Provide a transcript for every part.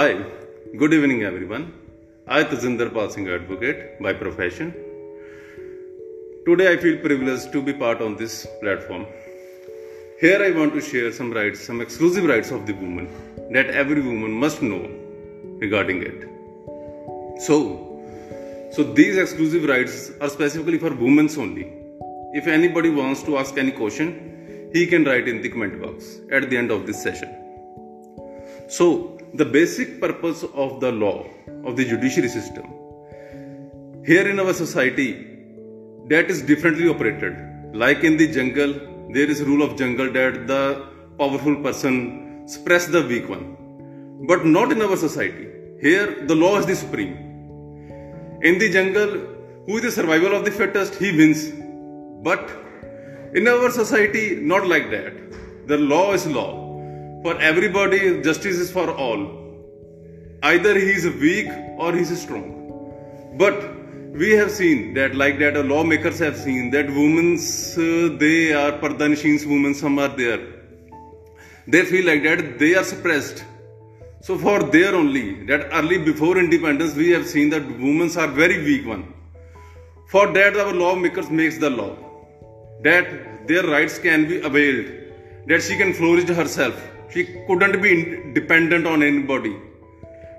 Hi, good evening everyone. I Tajinder Singh advocate by profession. Today I feel privileged to be part on this platform. Here I want to share some rights, some exclusive rights of the woman that every woman must know regarding it. So, so these exclusive rights are specifically for women only. If anybody wants to ask any question, he can write in the comment box at the end of this session. So, the basic purpose of the law, of the judiciary system. Here in our society, that is differently operated. Like in the jungle, there is rule of jungle that the powerful person suppress the weak one. But not in our society. Here, the law is the supreme. In the jungle, who is the survival of the fittest, he wins. But in our society, not like that. The law is law for everybody, justice is for all. Either he is weak or he is strong. But we have seen that, like that, uh, lawmakers have seen that women's uh, they are pardanishins, women some are there. They feel like that they are suppressed. So for there only, that early before independence, we have seen that women are very weak one. For that, our lawmakers makes the law that their rights can be availed, that she can flourish herself. She couldn't be dependent on anybody.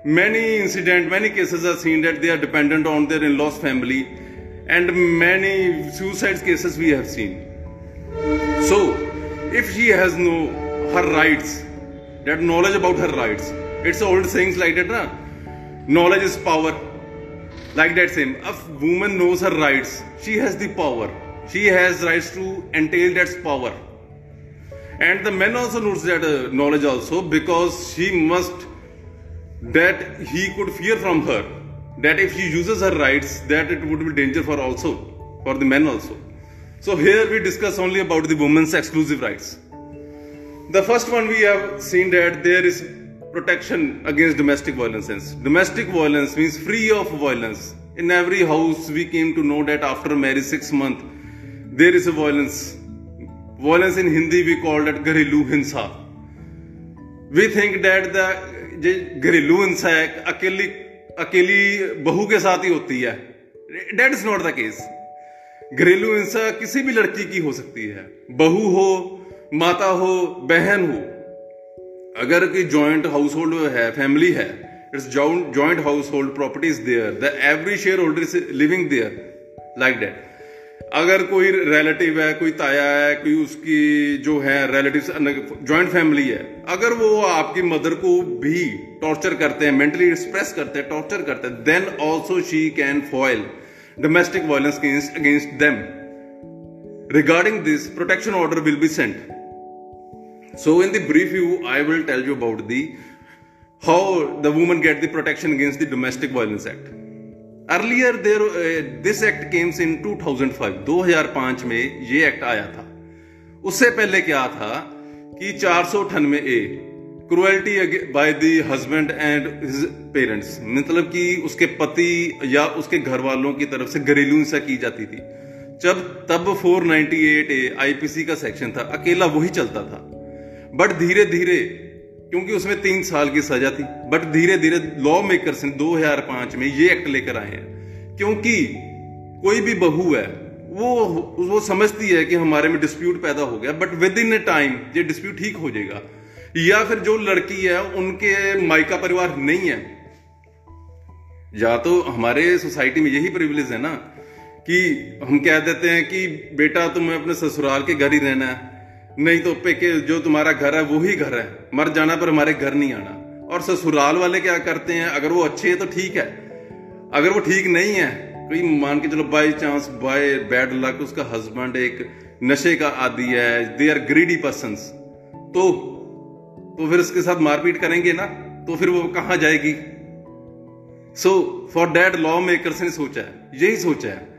Many incidents, many cases are seen that they are dependent on their in laws family, and many suicide cases we have seen. So, if she has no her rights, that knowledge about her rights, it's old sayings like that, na? Knowledge is power. Like that same, if woman knows her rights, she has the power. She has rights to entail that power and the man also knows that uh, knowledge also because she must that he could fear from her that if she uses her rights that it would be danger for also for the men also so here we discuss only about the women's exclusive rights the first one we have seen that there is protection against domestic violence domestic violence means free of violence in every house we came to know that after marriage 6 month there is a violence Violence in Hindi we called it घरेलू हिंसा we think that the घरेलू हिंसा है अकेली अकेली बहू के साथ ही होती है that is not the case घरेलू हिंसा किसी भी लड़की की हो सकती है बहू हो माता हो बहन हो अगर कोई ज्वाइंट हाउस होल्ड है फैमिली है it's joint household property is there the every shareholder is living there like that अगर कोई रिलेटिव है कोई ताया है कोई उसकी जो है रिलेटिव ज्वाइंट फैमिली है अगर वो आपकी मदर को भी टॉर्चर करते हैं मेंटली एक्सप्रेस करते हैं टॉर्चर करते हैं then also she can file domestic violence against them regarding this protection order will be sent so in the brief you I will tell you about the how the woman get the protection against the domestic violence act earlier there this act comes in 2005 2005 में ये act आया था उससे पहले क्या था कि चार सौ अठानवे A cruelty by the husband and parents मतलब कि उसके पति या उसके घर वालों की तरफ से घरेलू हिंसा की जाती थी जब तब 498 ए आईपीसी का सेक्शन था अकेला वही चलता था बट धीरे धीरे क्योंकि उसमें तीन साल की सजा थी बट धीरे धीरे लॉ मेकर्स ने पांच में ये एक्ट लेकर आए हैं क्योंकि कोई भी बहू है वो वो समझती है कि हमारे में डिस्प्यूट पैदा हो गया but with in a time ये डिस्प्यूट ठीक हो जाएगा या फिर जो लड़की है उनके मायका परिवार नहीं है या तो हमारे सोसाइटी में यही प्रिविलेज है ना कि हम कह देते हैं कि बेटा तुम्हें अपने ससुराल के घर ही रहना है नहीं तो पेके जो तुम्हारा घर है वो ही घर है मर जाना पर हमारे घर नहीं आना और ससुराल वाले क्या करते हैं अगर वो अच्छे हैं तो ठीक है अगर वो ठीक नहीं है कोई मान के चलो by chance by bad luck उसका हस्बैंड एक नशे का आदि है दे आर ग्रीडी पर्सन तो तो फिर उसके साथ मारपीट करेंगे ना तो फिर वो कहां जाएगी so for that law makers ने सोचा है यही सोचा है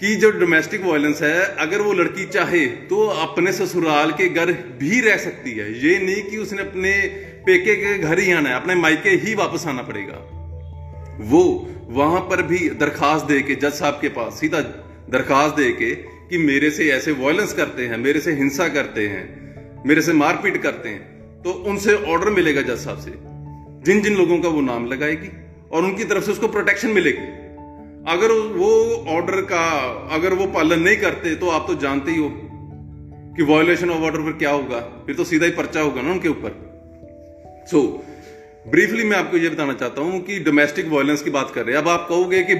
कि जो डोमेस्टिक वायलेंस है अगर वो लड़की चाहे तो अपने ससुराल के घर भी रह सकती है ये नहीं कि उसने अपने पेके के घर ही आना है अपने मायके ही वापस आना पड़ेगा वो वहां पर भी दरखास्त दे के जज साहब के पास सीधा दरखास्त दे के कि मेरे से ऐसे वायलेंस करते हैं मेरे से हिंसा करते हैं मेरे से मारपीट करते हैं तो उनसे ऑर्डर मिलेगा जज साहब से जिन जिन लोगों का वो नाम लगाएगी और उनकी तरफ से उसको प्रोटेक्शन मिलेगी अगर वो ऑर्डर का अगर वो पालन नहीं करते तो आप तो जानते ही हो कि वायोलेशन ऑफ ऑर्डर पर क्या होगा फिर तो सीधा ही पर्चा होगा ना उनके ऊपर सो so, ब्रीफली मैं आपको ये बताना चाहता हूं कि डोमेस्टिक वायलेंस की बात कर रहे हैं अब आप कहोगे कि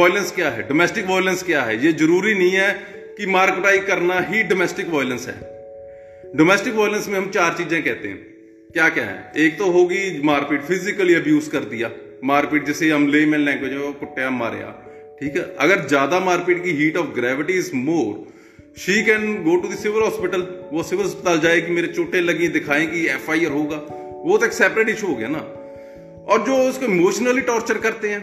वायलेंस क्या है डोमेस्टिक वायलेंस क्या है ये जरूरी नहीं है कि मारकुटाई करना ही डोमेस्टिक वायलेंस है डोमेस्टिक वायलेंस में हम चार चीजें कहते हैं क्या क्या है एक तो होगी मारपीट फिजिकली अब्यूज कर दिया मारपीट जिसे हम लेमैन लैंग्वेज में कुटिया मारिया ठीक है अगर ज्यादा मारपीट की heat of gravity is more she can go to their hospital वो सिविल अस्पताल जाएगी मेरे चोटें लगी दिखाएं कि एफ होगा वो तो एक सेपरेट इशू हो गया ना और जो उसको इमोशनली टॉर्चर करते हैं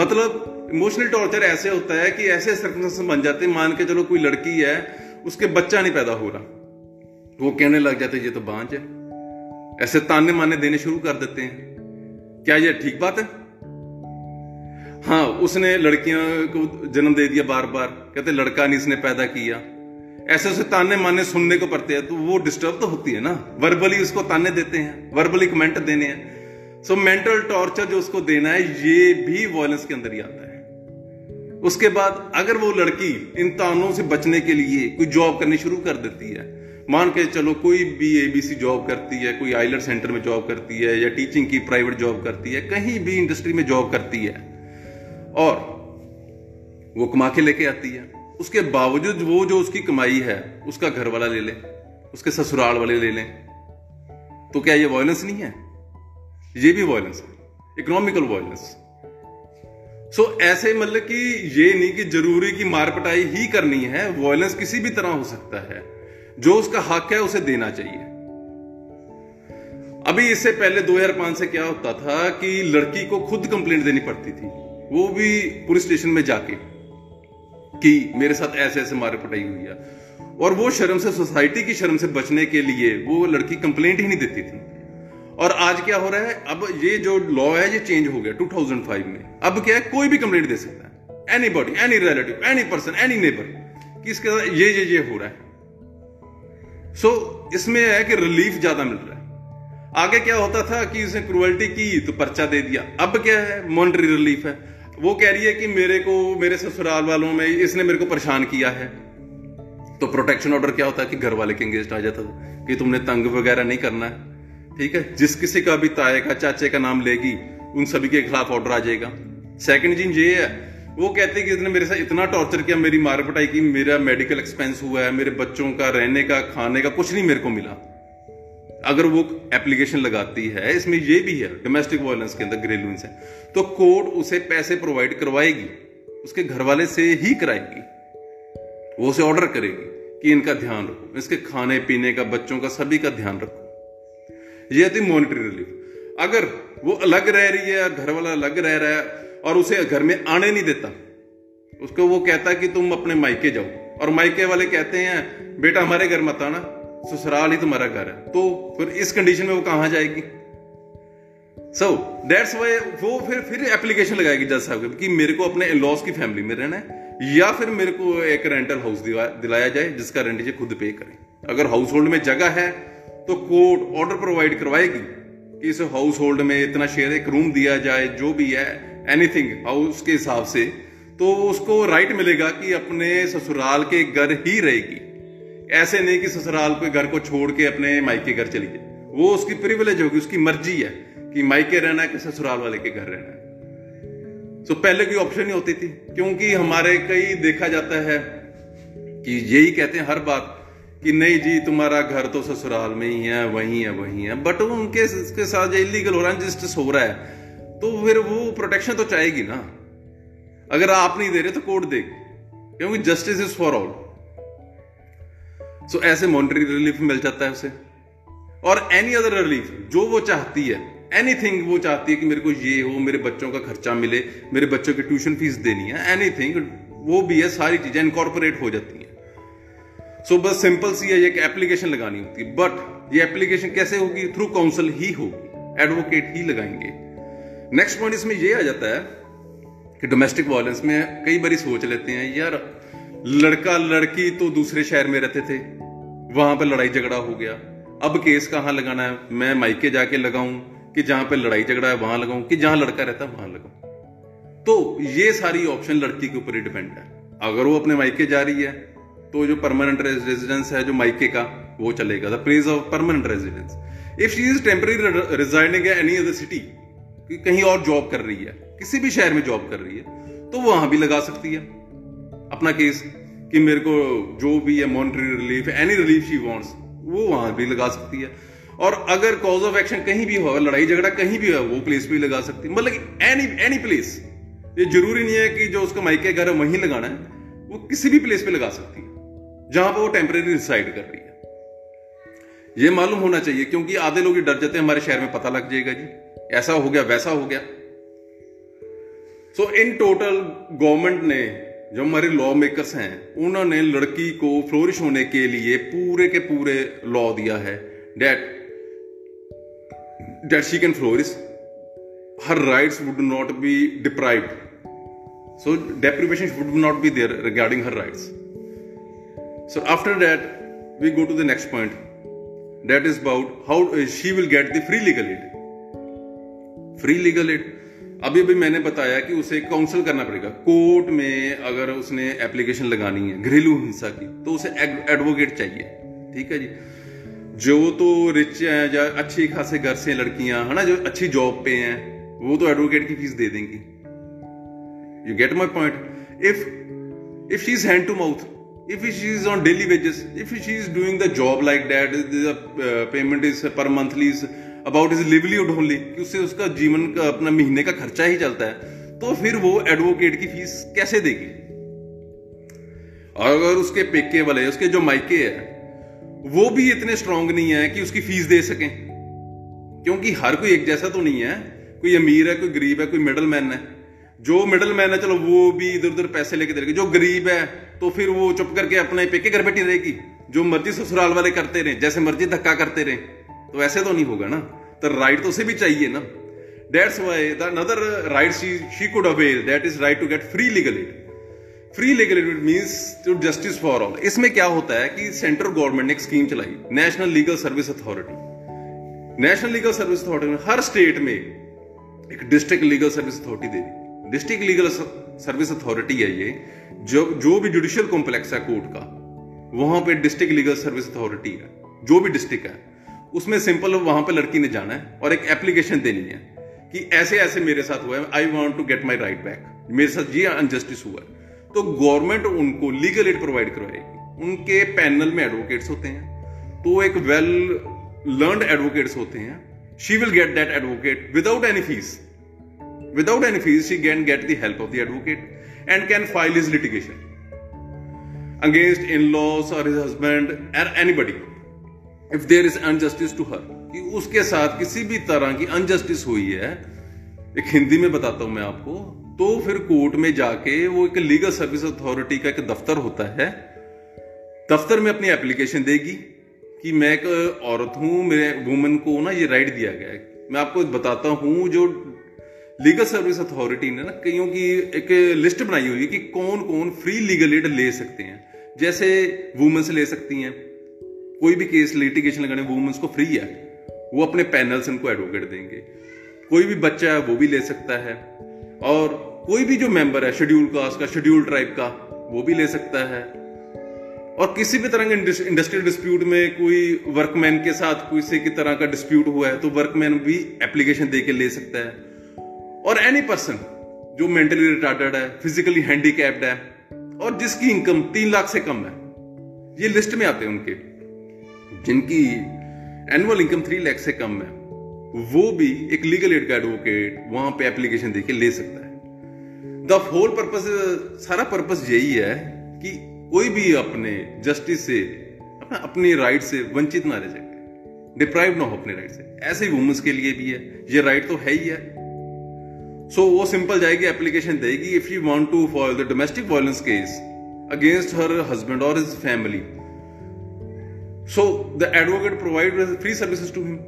मतलब इमोशनल टॉर्चर ऐसे होता है कि ऐसे सर्कमस बन जाते हैं मान के चलो कोई लड़की है उसके बच्चा नहीं पैदा हो रहा वो कहने लग जाते ये तो बांझ है ऐसे ताने माने देने शुरू कर देते हैं क्या यह ठीक बात है हाँ उसने लड़कियां को जन्म दे दिया बार बार कहते लड़का नहीं इसने पैदा किया ऐसे उसे ताने माने सुनने को पड़ते हैं तो वो डिस्टर्ब तो होती है ना वर्बली उसको ताने देते हैं वर्बली कमेंट देने हैं सो मेंटल टॉर्चर जो उसको देना है ये भी वॉयलेंस के अंदर ही आता है उसके बाद अगर वो लड़की इन तानों से बचने के लिए कोई जॉब करनी शुरू कर देती है मान के चलो कोई भी एबीसी जॉब करती है कोई आइलर सेंटर में जॉब करती है या टीचिंग की प्राइवेट जॉब करती है कहीं भी इंडस्ट्री में जॉब करती है और वो कमा के लेके आती है उसके बावजूद वो जो उसकी कमाई है उसका घर वाला ले ले उसके ससुराल वाले ले लें तो क्या ये वायलेंस नहीं है ये भी वायलेंस है इकोनॉमिकल वायलेंस सो ऐसे मतलब कि ये नहीं कि जरूरी की मारपटाई ही करनी है वॉयलेंस किसी भी तरह हो सकता है जो उसका हक है उसे देना चाहिए अभी इससे पहले 2005 से क्या होता था कि लड़की को खुद कंप्लेंट देनी पड़ती थी वो भी पुलिस स्टेशन में जाके कि मेरे साथ ऐसे ऐसे मारे पटाई हुई है और वो शर्म से सोसाइटी की शर्म से बचने के लिए वो लड़की कंप्लेंट ही नहीं देती थी और आज क्या हो रहा है अब ये जो लॉ है ये चेंज हो गया 2005 में अब क्या है कोई भी कंप्लेंट दे सकता है anybody any relative any person any neighbour कि इसके साथ ये ये ये हो रहा है सो so, इसमें है कि रिलीफ ज्यादा मिल रहा है आगे क्या होता था कि उसने क्रुअल्टी की तो पर्चा दे दिया अब क्या है मॉनिटरी रिलीफ है वो कह रही है कि मेरे को मेरे ससुराल वालों में इसने मेरे को परेशान किया है तो प्रोटेक्शन ऑर्डर क्या होता है कि घर वाले के इंगेज आ जाता था कि तुमने तंग वगैरह नहीं करना है ठीक है जिस किसी का भी ताए का चाचे का नाम लेगी उन सभी के खिलाफ ऑर्डर आ जाएगा सेकंड चीज ये है वो कहते हैं कि इसने मेरे साथ इतना टॉर्चर किया मेरी मार पटाई की मेरा मेडिकल एक्सपेंस हुआ है मेरे बच्चों का रहने का खाने का कुछ नहीं मेरे को मिला अगर वो एप्लीकेशन लगाती है इसमें ये भी है डोमेस्टिक वायलेंस के अंदर घरेलू हिंसा तो कोर्ट उसे पैसे प्रोवाइड करवाएगी उसके घर वाले से ही कराएगी वो उसे ऑर्डर करेगी कि इनका ध्यान रखो इसके खाने पीने का बच्चों का सभी का ध्यान रखो यह थी मॉनिटरी रिलीफ अगर वो अलग रह रही है घर वाला अलग रह रहा है और उसे घर में आने नहीं देता उसको वो कहता कि तुम अपने मायके जाओ और मायके वाले कहते हैं बेटा हमारे घर मत आना ससुराल ही तुम्हारा घर है तो फिर इस कंडीशन में वो कहां जाएगी सो दैट्स वाई वो फिर फिर एप्लीकेशन लगाएगी जज साहब की कि मेरे को अपने लॉस की फैमिली में रहना है या फिर मेरे को एक रेंटल हाउस दिलाया जाए जिसका रेंट ये खुद पे करें अगर हाउस होल्ड में जगह है तो कोर्ट ऑर्डर प्रोवाइड करवाएगी कि इस हाउस होल्ड में इतना शेयर एक रूम दिया जाए जो भी है एनीथिंग हाउस के हिसाब से तो उसको राइट मिलेगा कि अपने ससुराल के घर ही रहेगी ऐसे नहीं कि ससुराल के घर को छोड़ के अपने मायके घर चली जाए वो उसकी प्रिविलेज होगी उसकी मर्जी है कि मायके रहना है कि ससुराल वाले के घर रहना है सो पहले कोई ऑप्शन ही होती थी क्योंकि हमारे कई देखा जाता है कि यही कहते हैं हर बात कि नहीं जी तुम्हारा घर तो ससुराल में ही है वही है वही है बट वो उनके उसके साथ जो इलीगल हो रहा है जस्टिस हो रहा है तो फिर वो प्रोटेक्शन तो चाहेगी ना अगर आप नहीं दे रहे तो कोर्ट देगी क्योंकि justice is for all so ऐसे मॉनिटरी रिलीफ मिल जाता है उसे और एनी अदर रिलीफ जो वो चाहती है एनीथिंग वो चाहती है कि मेरे को ये हो मेरे बच्चों का खर्चा मिले मेरे बच्चों की ट्यूशन फीस देनी है एनीथिंग वो भी है सारी चीजें इनकॉर्पोरेट हो जाती हैं सो so, बस सिंपल सी है एक एप्लीकेशन लगानी होती है बट ये एप्लीकेशन कैसे होगी थ्रू काउंसिल ही होगी एडवोकेट ही लगाएंगे नेक्स्ट पॉइंट इसमें यह आ जाता है कि डोमेस्टिक वायलेंस में कई बार सोच लेते हैं यार लड़का लड़की तो दूसरे शहर में रहते थे वहां पर लड़ाई झगड़ा हो गया अब केस कहाँ लगाना है मैं माइके जाके लगाऊं कि जहां पर लड़ाई झगड़ा है वहां लगाऊं कि जहां लड़का रहता है वहां लगाऊं तो ये सारी ऑप्शन लड़की के ऊपर ही डिपेंड है अगर वो अपने माइके जा रही है तो जो परमानेंट रेजिडेंस है जो माइके का वो चलेगा the place of permanent residence if she is residing resigning any other city कहीं और जॉब कर रही है किसी भी शहर में जॉब कर रही है तो वहां भी लगा सकती है अपना केस कि मेरे को जो भी है monetary relief any relief she wants वो वहां भी लगा सकती है और अगर कॉज ऑफ एक्शन कहीं भी हो लड़ाई झगड़ा कहीं भी हो वो प्लेस भी लगा सकती है मतलब एनी एनी प्लेस ये जरूरी नहीं है कि जो उसका माइके घर है वहीं लगाना है वो किसी भी प्लेस पे लगा सकती है जहां पर वो टेम्परेरी रिसाइड कर रही है ये मालूम होना चाहिए क्योंकि आधे लोग ही डर जाते हैं हमारे शहर में पता लग जाएगा जी ऐसा हो गया वैसा हो गया सो इन टोटल गवर्नमेंट ने जो हमारे लॉ मेकर्स हैं उन्होंने लड़की को फ्लोरिश होने के लिए पूरे के पूरे लॉ दिया है that that she can flourish her rights would not be deprived so deprivation would not be there regarding her rights so after that we go to the next point that is about how she will get the free legal aid free legal aid अभी अभी मैंने बताया कि उसे council करना पड़ेगा court में अगर उसने एप्लीकेशन लगानी है घरेलू हिंसा की तो उसे एडवोकेट चाहिए ठीक है जी जो तो रिच है या अच्छे खासे घर से लड़कियां है ना जो अच्छी जॉब पे हैं वो तो एडवोकेट की फीस दे देंगी you get my point if if she is hand to mouth if she is on daily wages if she is doing the job like that the is uh, is per monthly about is livelihood only कि उससे उसका जीवन का अपना महीने का खर्चा ही चलता है तो फिर वो एडवोकेट की फीस कैसे देगी और अगर उसके पेके वाले उसके जो मायके है वो भी इतने स्ट्रांग नहीं है कि उसकी फीस दे सके क्योंकि हर कोई एक जैसा तो नहीं है कोई अमीर है कोई गरीब है कोई मिडल मैन है जो मिडल मैन है चलो वो भी इधर उधर पैसे लेके देगी जो गरीब है तो फिर वो चुप करके अपने पेके घर बैठी रहेगी जो मर्जी ससुराल वाले करते रहे जैसे मर्जी धक्का करते रहे तो ऐसे तो नहीं होगा ना तो राइट तो उसे भी चाहिए ना that's why the another right she she could avail that is right to get free legal aid free legal aid means to justice for all इसमें क्या होता है कि सेंट्रल गवर्नमेंट ने एक स्कीम चलाई national legal service authority national legal service authority ने हर स्टेट में एक डिस्ट्रिक्ट लीगल सर्विस अथॉरिटी दे दी डिस्ट्रिक्ट लीगल सर्विस अथॉरिटी है ये जो जो भी जुडिशियल कॉम्प्लेक्स है कोर्ट का वहां पे डिस्ट्रिक्ट लीगल सर्विस अथॉरिटी है जो भी डिस्ट्रिक्ट है उसमें सिंपल वहां पर लड़की ने जाना है और एक एप्लीकेशन देनी है कि ऐसे ऐसे मेरे साथ हुआ है I want to get my right back मेरे साथ ये अनजस्टिस हुआ है तो गवर्नमेंट उनको लीगल एड प्रोवाइड करवाएगी उनके पैनल में एडवोकेट्स होते हैं तो एक वेल लर्न एडवोकेट्स होते हैं she will get that advocate without any fees without any fees she can get the help of the advocate and can file his litigation against in-laws or his husband or if there is injustice to her कि उसके साथ किसी भी तरह की injustice हुई है एक हिंदी में बताता हूं मैं आपको तो फिर कोर्ट में जाके वो एक लीगल सर्विस अथॉरिटी का एक दफ्तर होता है दफ्तर में अपनी एप्लीकेशन देगी कि मैं एक औरत हूं मेरे वुमेन को ना ये राइट दिया गया है मैं आपको बताता हूं जो लीगल सर्विस अथॉरिटी ने ना कईयों की एक लिस्ट बनाई हुई है कि कौन कौन फ्री लीगल एड ले सकते हैं जैसे वुमेन्स ले सकती हैं कोई भी केस लिटिगेशन लगाने वुमेंस को फ्री है वो अपने पैनल से उनको एडवोकेट देंगे कोई भी बच्चा है वो भी ले सकता है और कोई भी जो मेंबर है शेड्यूल कास्ट का शेड्यूल ट्राइब का वो भी ले सकता है और किसी भी तरह के इंडस्ट्रियल डिस्प्यूट में कोई वर्कमैन के साथ किसी की तरह का डिस्प्यूट हुआ है तो वर्कमैन भी एप्लीकेशन दे के ले सकता है और एनी पर्सन जो मेंटली रिटार्टेड है फिजिकली हैंडीकैप्ड है और जिसकी इनकम तीन लाख से कम है ये लिस्ट में आते हैं उनके जिनकी एनुअल इनकम थ्री लैख से कम है वो भी एक लीगल एड का एडवोकेट वहां पे एप्लीकेशन देके ले सकता है द होल पर्पस सारा पर्पस यही है कि कोई भी अपने जस्टिस से अपना अपने राइट से वंचित ना रह सके डिप्राइव ना हो अपने राइट से ऐसे ही वुमेंस के लिए भी है ये राइट तो है ही है सो so, वो सिंपल जाएगी एप्लीकेशन देगी if you want to fall the domestic violence case against her husband और his family So the advocate provides free services to him.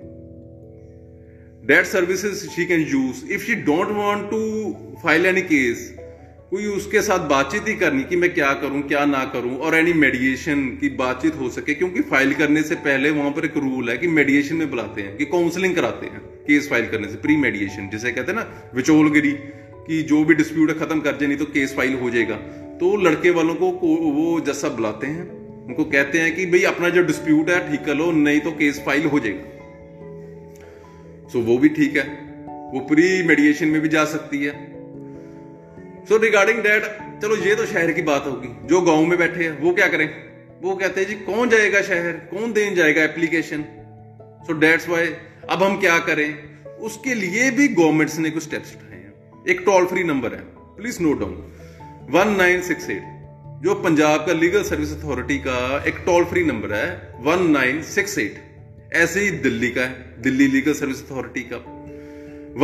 That services she can use. If she don't want to file any case, कोई उसके साथ बातचीत ही करनी कि मैं क्या करूं क्या ना करूं और एनी मेडिएशन की बातचीत हो सके क्योंकि फाइल करने से पहले वहां पर एक रूल है कि मेडिएशन में बुलाते हैं कि काउंसलिंग कराते हैं केस फाइल करने से प्री मेडिएशन जिसे कहते हैं ना विचोलगिरी कि जो भी डिस्प्यूट है खत्म कर जाए नहीं तो केस फाइल हो जाएगा तो लड़के वालों को, को वो जैसा बुलाते हैं उनको कहते हैं कि भाई अपना जो डिस्प्यूट है ठीक कर लो नहीं तो केस फाइल हो जाएगा सो वो भी ठीक है वो प्री मेडिएशन में भी जा सकती है सो रिगार्डिंग डेट चलो ये तो शहर की बात होगी जो गांव में बैठे हैं वो क्या करें वो कहते हैं जी कौन जाएगा शहर कौन दे जाएगा एप्लीकेशन सो डेट्स वाई अब हम क्या करें उसके लिए भी गवर्नमेंट्स ने कुछ स्टेप्स उठाए हैं एक टोल फ्री नंबर है please note down one nine six eight जो पंजाब का लीगल सर्विस अथॉरिटी का एक टोल फ्री नंबर है वन नाइन सिक्स एट ऐसे ही दिल्ली का है दिल्ली लीगल सर्विस अथॉरिटी का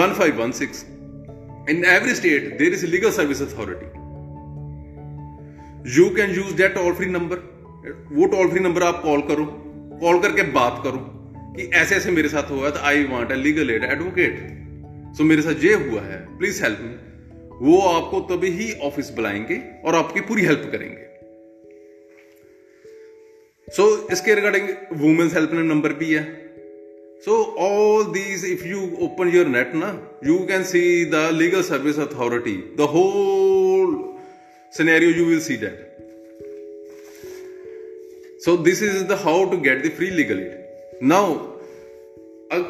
one five one six in every state there is legal service authority you can use that toll free number वो toll free number आप call करो call करके बात करो कि ऐसे ऐसे मेरे साथ हुआ है तो I want a legal aid advocate so मेरे साथ ये हुआ है प्लीज हेल्प मी वो आपको तभी ही ऑफिस बुलाएंगे और आपकी पूरी हेल्प करेंगे सो so, इसके रिगार्डिंग वुमेन्स हेल्पलाइन नंबर भी है so all these if you open your net ना you can see the legal service authority the whole scenario you will see that so this is the how to get the free legal aid now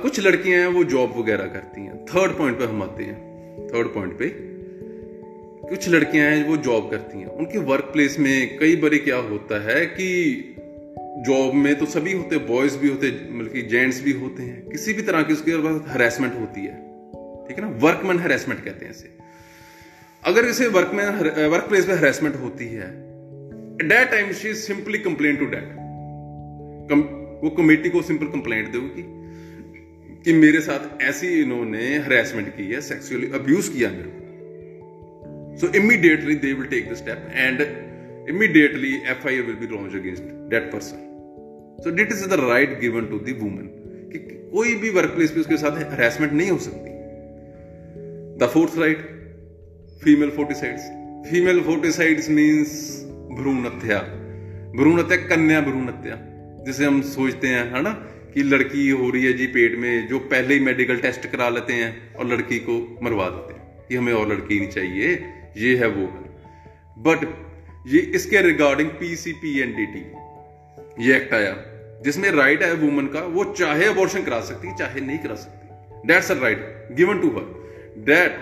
कुछ लड़कियां हैं वो job वगैरह करती हैं third point पे हम आते हैं थर्ड पॉइंट पे कुछ लड़कियां हैं वो जॉब करती हैं उनके वर्क प्लेस में कई बार क्या होता है कि जॉब में तो सभी होते बॉयज भी होते बल्कि जेंट्स भी होते हैं किसी भी तरह की उसके हरेसमेंट होती है ठीक है ना वर्कमैन हरेसमेंट कहते हैं इसे अगर इसे वर्कमैन वर्क प्लेस में हरेसमेंट होती है that time she simply complain to that वो कमेटी को सिंपल कंप्लेंट देगी कि मेरे साथ ऐसी इन्होंने हरेसमेंट की है सेक्सुअली अब्यूज किया मेरे को So immediately they will take the step and immediately FIA will be launched against that person. So that is the right given to the woman. कि कोई भी वर्क प्लेस पे उसके साथ हरेसमेंट नहीं हो सकती the fourth right female foeticides female foeticides means भ्रूण हत्या भ्रूण हत्या कन्या भ्रूण हत्या जिसे हम सोचते हैं है ना कि लड़की हो रही है जी पेट में जो पहले ही मेडिकल टेस्ट करा लेते हैं और लड़की को मरवा देते हैं कि हमें और लड़की नहीं चाहिए ये है वो है बट ये इसके रिगार्डिंग पीसीपी एंड ये एक्ट आया जिसमें राइट है वुमन का वो चाहे अबॉर्शन करा सकती चाहे नहीं करा सकती that's a right given to her that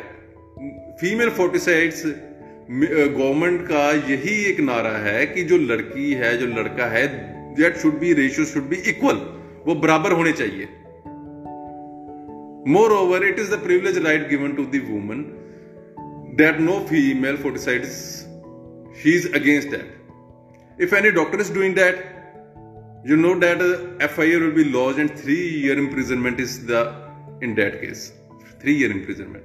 female foeticides government का यही एक नारा है कि जो लड़की है जो लड़का है that should be ratio should be equal वो बराबर होने चाहिए moreover it is the privilege right given to woman woman that no female foticides, she is against that. If any doctor is doing that, you know that uh, FIR will be lodged and three year imprisonment is the in that case. Three year imprisonment.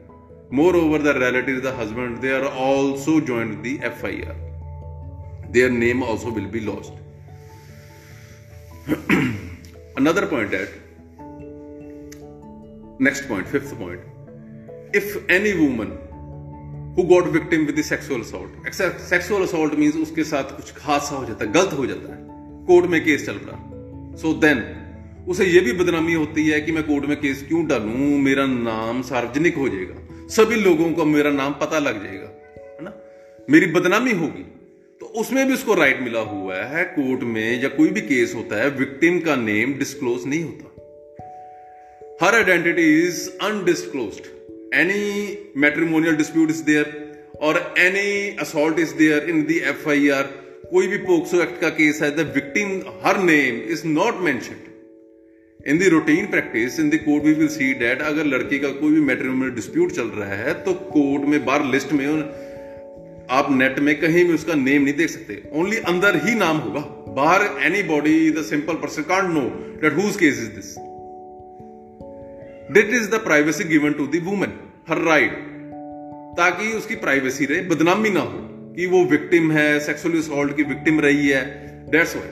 Moreover, the relatives, the husband, they are also joined the FIR. Their name also will be lost. Another point that next point, fifth point. If any woman who got victim with sexual assault sexual assault mean उसके साथ कुछ हादसा हो जाता है गलत हो जाता है कोर्ट में केस चल रहा सो so देन उसे यह भी बदनामी होती है कि मैं कोर्ट में केस क्यों डालू मेरा नाम सार्वजनिक हो जाएगा सभी लोगों को मेरा नाम पता लग जाएगा है ना मेरी बदनामी होगी तो उसमें भी उसको राइट मिला हुआ है कोर्ट में या कोई भी केस होता है विक्टिम का नेम डिस्क्लोज नहीं होता her identity is undisclosed any matrimonial dispute is there or any assault is there in the FIR, कोई भी पोक्सो एक्ट का केस है the victim her name is not mentioned in the routine practice in the court we will see that अगर लड़की का कोई भी matrimonial dispute चल रहा है तो कोर्ट में बार लिस्ट में आप नेट में कहीं भी उसका नेम नहीं देख सकते ओनली अंदर ही नाम होगा बाहर anybody the simple person can't know that whose case is this that is the privacy given to the women her right ताकि उसकी प्राइवेसी रहे बदनामी ना हो कि वो विक्टिम है सेक्सुअली असोल्ट की विक्टिम रही है that's why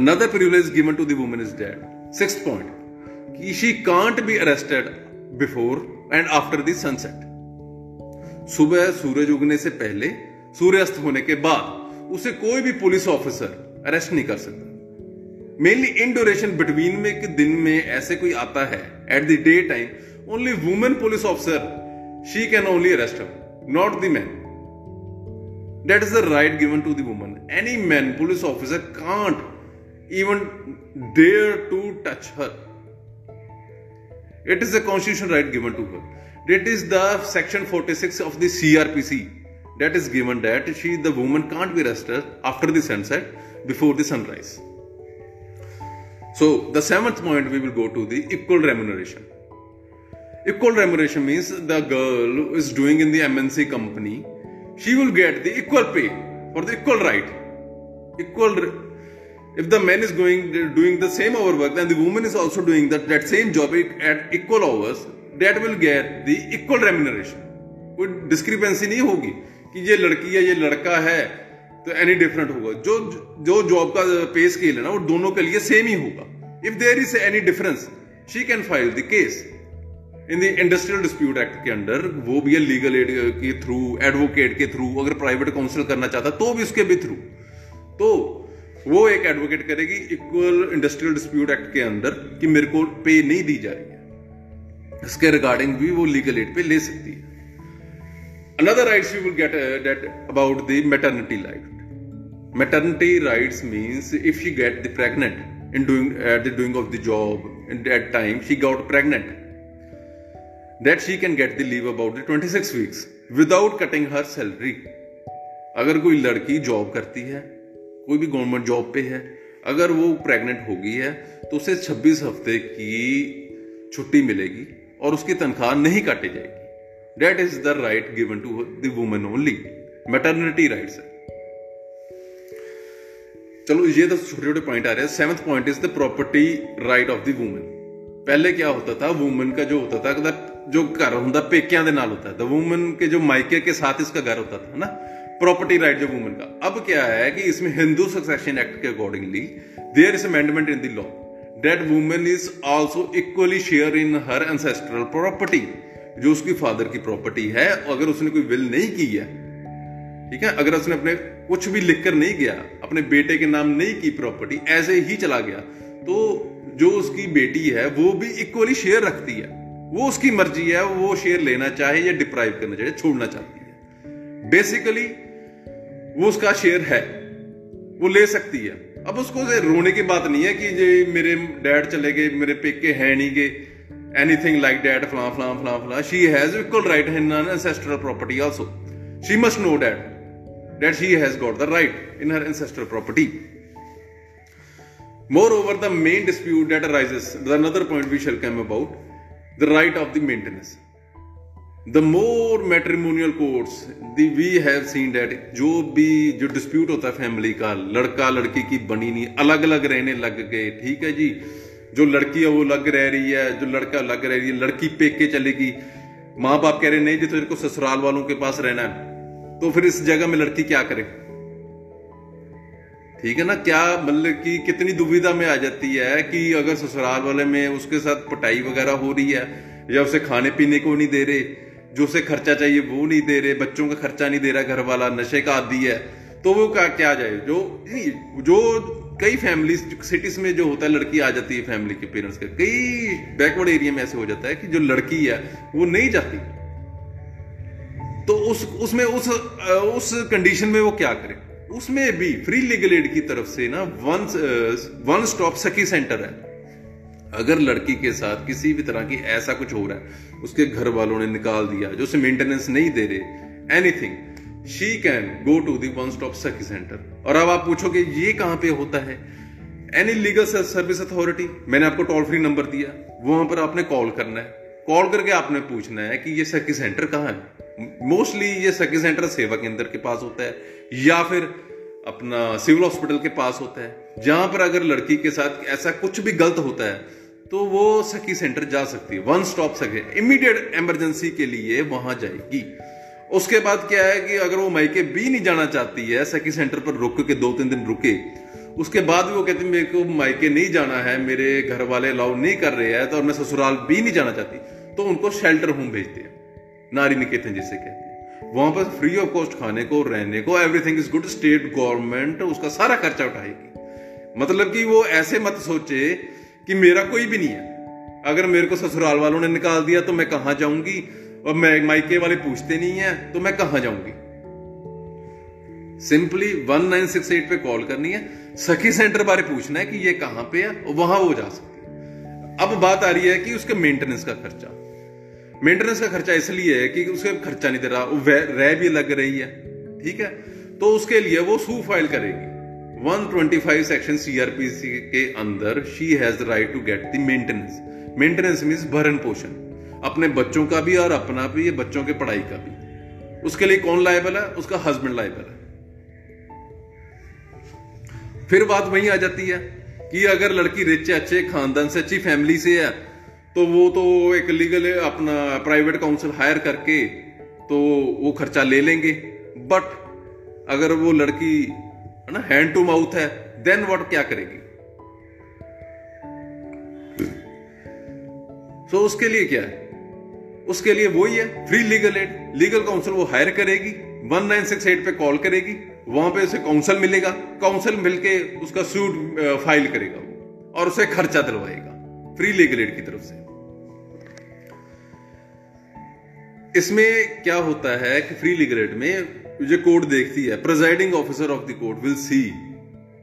another privilege given to the women is that six point कि she can't be arrested before and after the sunset सुबह सूरज उगने से पहले सूर्यास्त होने के बाद उसे कोई भी पुलिस ऑफिसर अरेस्ट नहीं कर सकता मेनली इन ड्यूरेशन बिटवीन में कि दिन में ऐसे कोई आता है at the day time only women police officer she can only arrest her not the man that is the right given to the woman any man police officer can't even dare to touch her it is the constitution right given to her that is the section forty six of the C R P C that is given that she the woman can't be arrested after the sunset before the sunrise So the seventh point we will go to the equal remuneration. Equal remuneration means the girl who is doing in the MNC company, she will get the equal pay for the equal right. Equal. If the man is going doing the same hour work, then the woman is also doing that, that same job at equal hours. That will get the equal remuneration. कोई discrepancy नहीं होगी कि ये लड़की है ये लड़का है तो एनी डिफरेंट होगा जो जो जॉब का पे स्केल है ना वो दोनों के लिए सेम ही होगा if there is any difference she can file the case in the industrial dispute act के अंडर वो भी है लीगल एड के थ्रू एडवोकेट के थ्रू अगर प्राइवेट काउंसिल करना चाहता तो भी उसके भी थ्रू तो वो एक एडवोकेट करेगी इक्वल इंडस्ट्रियल डिस्प्यूट एक्ट के अंदर कि मेरे को पे नहीं दी जा रही है इसके रिगार्डिंग भी वो लीगल एड पे ले सकती है another rights you will get that about the the life maternity rights means if she get the pregnant in doing at the doing of the job in that time she got pregnant that she can get the leave about the 26 weeks without cutting her salary अगर कोई लड़की job करती है कोई भी government job पे है अगर वो प्रेग्नेंट हो गई है तो उसे 26 हफ्ते की छुट्टी मिलेगी और उसकी तनख्वाह नहीं काटी जाएगी that is the right given to the women only maternity rights है चलो ये तो छोटे छोटे पॉइंट आ रहे हैं seventh point is the property right of the women पहले क्या होता था वुमेन का जो होता था जो घर ਹੁੰਦਾ पेकिया ਦੇ ਨਾਲ होता है द वुमेन के जो मायके के साथ इसका घर होता था ना प्रॉपर्टी राइट जो वुमेन का अब क्या है कि इसमें हिंदू सक्सेशन एक्ट के accordingly there is amendment in the law that women is also equally share in her ancestral property जो उसकी फादर की प्रॉपर्टी है अगर उसने कोई विल नहीं की है ठीक है अगर उसने अपने कुछ भी लिखकर नहीं गया अपने बेटे के नाम नहीं की प्रॉपर्टी ऐसे ही चला गया तो जो उसकी बेटी है वो भी इक्वली शेयर रखती है वो उसकी मर्जी है वो शेयर लेना चाहे या डिप्राइव करना चाहे छोड़ना चाहती है बेसिकली वो उसका शेयर है वो ले सकती है अब उसको रोने की बात नहीं है कि जे मेरे डैड चले गए मेरे पेके हैं नहीं गए एनीथिंग लाइक डैड flan, फलां flan, flan. She has equal right in an ancestral property also. She must that she has got the right in her ancestral property. Moreover, the main dispute that arises, the another point we shall come about, the right of the maintenance. The more matrimonial courts, the we have seen that जो भी जो dispute होता है family का लड़का लड़की की बनी नहीं अलग अलग रहने लग गए ठीक है जी जो लड़की है वो लग रह रही है जो लड़का लग रह रही है लड़की पेके चलेगी माँ बाप कह रहे नहीं जी तेरे को ससुराल वालों के पास रहना है तो फिर इस जगह में लड़की क्या करे ठीक है ना क्या मतलब कि कितनी दुविधा में आ जाती है कि अगर ससुराल वाले में उसके साथ पटाई वगैरह हो रही है या उसे खाने पीने को नहीं दे रहे जो उसे खर्चा चाहिए वो नहीं दे रहे बच्चों का खर्चा नहीं दे रहा घर वाला नशे का आदि है तो वो क्या क्या जाए जो जो कई फैमिली सिटीज में जो होता है लड़की आ जाती है फैमिली के पेरेंट्स के कई बैकवर्ड एरिया में ऐसे हो जाता है कि जो लड़की है वो नहीं जाती तो उस उसमें उस उस कंडीशन में वो क्या करे उसमें भी फ्री लीगल एड की तरफ से ना one one stop Sakhi centre है अगर लड़की के साथ किसी भी तरह की ऐसा कुछ हो रहा है उसके घर वालों ने निकाल दिया जो उसे मेंटेनेंस नहीं दे रहे anything she can go to the one stop Sakhi centre और अब आप पूछोगे ये कहाँ पे होता है एनी लीगल सर्विस अथॉरिटी मैंने आपको टोल फ्री नंबर दिया वहां पर आपने कॉल करना है कॉल करके आपने पूछना है कि ये सखी सेंटर कहाँ है मोस्टली ये सखी सेंटर सेवा केंद्र के पास होता है या फिर अपना सिविल हॉस्पिटल के पास होता है जहां पर अगर लड़की के साथ ऐसा कुछ भी गलत होता है तो वो सखी सेंटर जा सकती है one stop Sakhi immediate emergency के लिए वहां जाएगी उसके बाद क्या है कि अगर वो मायके भी नहीं जाना चाहती है सखी सेंटर पर रुक के दो तीन दिन रुके उसके बाद भी वो कहती मेरे को मायके नहीं जाना है मेरे घर वाले अलाउ नहीं कर रहे हैं तो और मैं ससुराल भी नहीं जाना चाहती तो उनको शेल्टर होम भेजते हैं नारी निकेतन जिसे कहते हैं वहां पर फ्री ऑफ कॉस्ट खाने को रहने को everything is good state government उसका सारा खर्चा उठाएगी मतलब कि वो ऐसे मत सोचे कि मेरा कोई भी नहीं है अगर मेरे को ससुराल वालों ने निकाल दिया तो मैं कहां जाऊंगी और मैं माइके वाले पूछते नहीं है तो मैं कहा जाऊंगी simply one nine six eight पे कॉल करनी है सखी सेंटर बारे पूछना है कि ये कहां पे है वहां वो जा सके अब बात आ रही है कि उसके मेंटेनेंस का खर्चा मेंटेनेंस का खर्चा इसलिए है कि उसके खर्चा नहीं दे रहा वह रह भी लग रही है ठीक है तो उसके लिए वो सू फाइल करेगी 125 सेक्शन सीआरपीसी के अंदर she has right to get the maintenance maintenance means भरण पोषण अपने बच्चों का भी और अपना भी बच्चों के पढ़ाई का भी उसके लिए कौन लाइबल है उसका हस्बैंड लाइबल है फिर बात वही आ जाती है कि अगर लड़की रिच है अच्छे खानदान से अच्छी फैमिली से है तो वो तो एक लीगल अपना प्राइवेट काउंसिल हायर करके तो वो खर्चा ले लेंगे बट अगर वो लड़की है ना हैंड टू माउथ है देन वट क्या करेगी सो so, उसके लिए क्या है उसके लिए वही है free legal aid legal counsel वो हायर करेगी वन नाइन सिक्स एट पे कॉल करेगी वहां पे उसे काउंसिल मिलेगा काउंसिल मिलके उसका सूट फाइल करेगा और उसे खर्चा दिलवाएगा फ्री लीगल एड की तरफ से इसमें क्या होता है कि फ्री लिगरेट में जो कोर्ट देखती है presiding officer of the court will see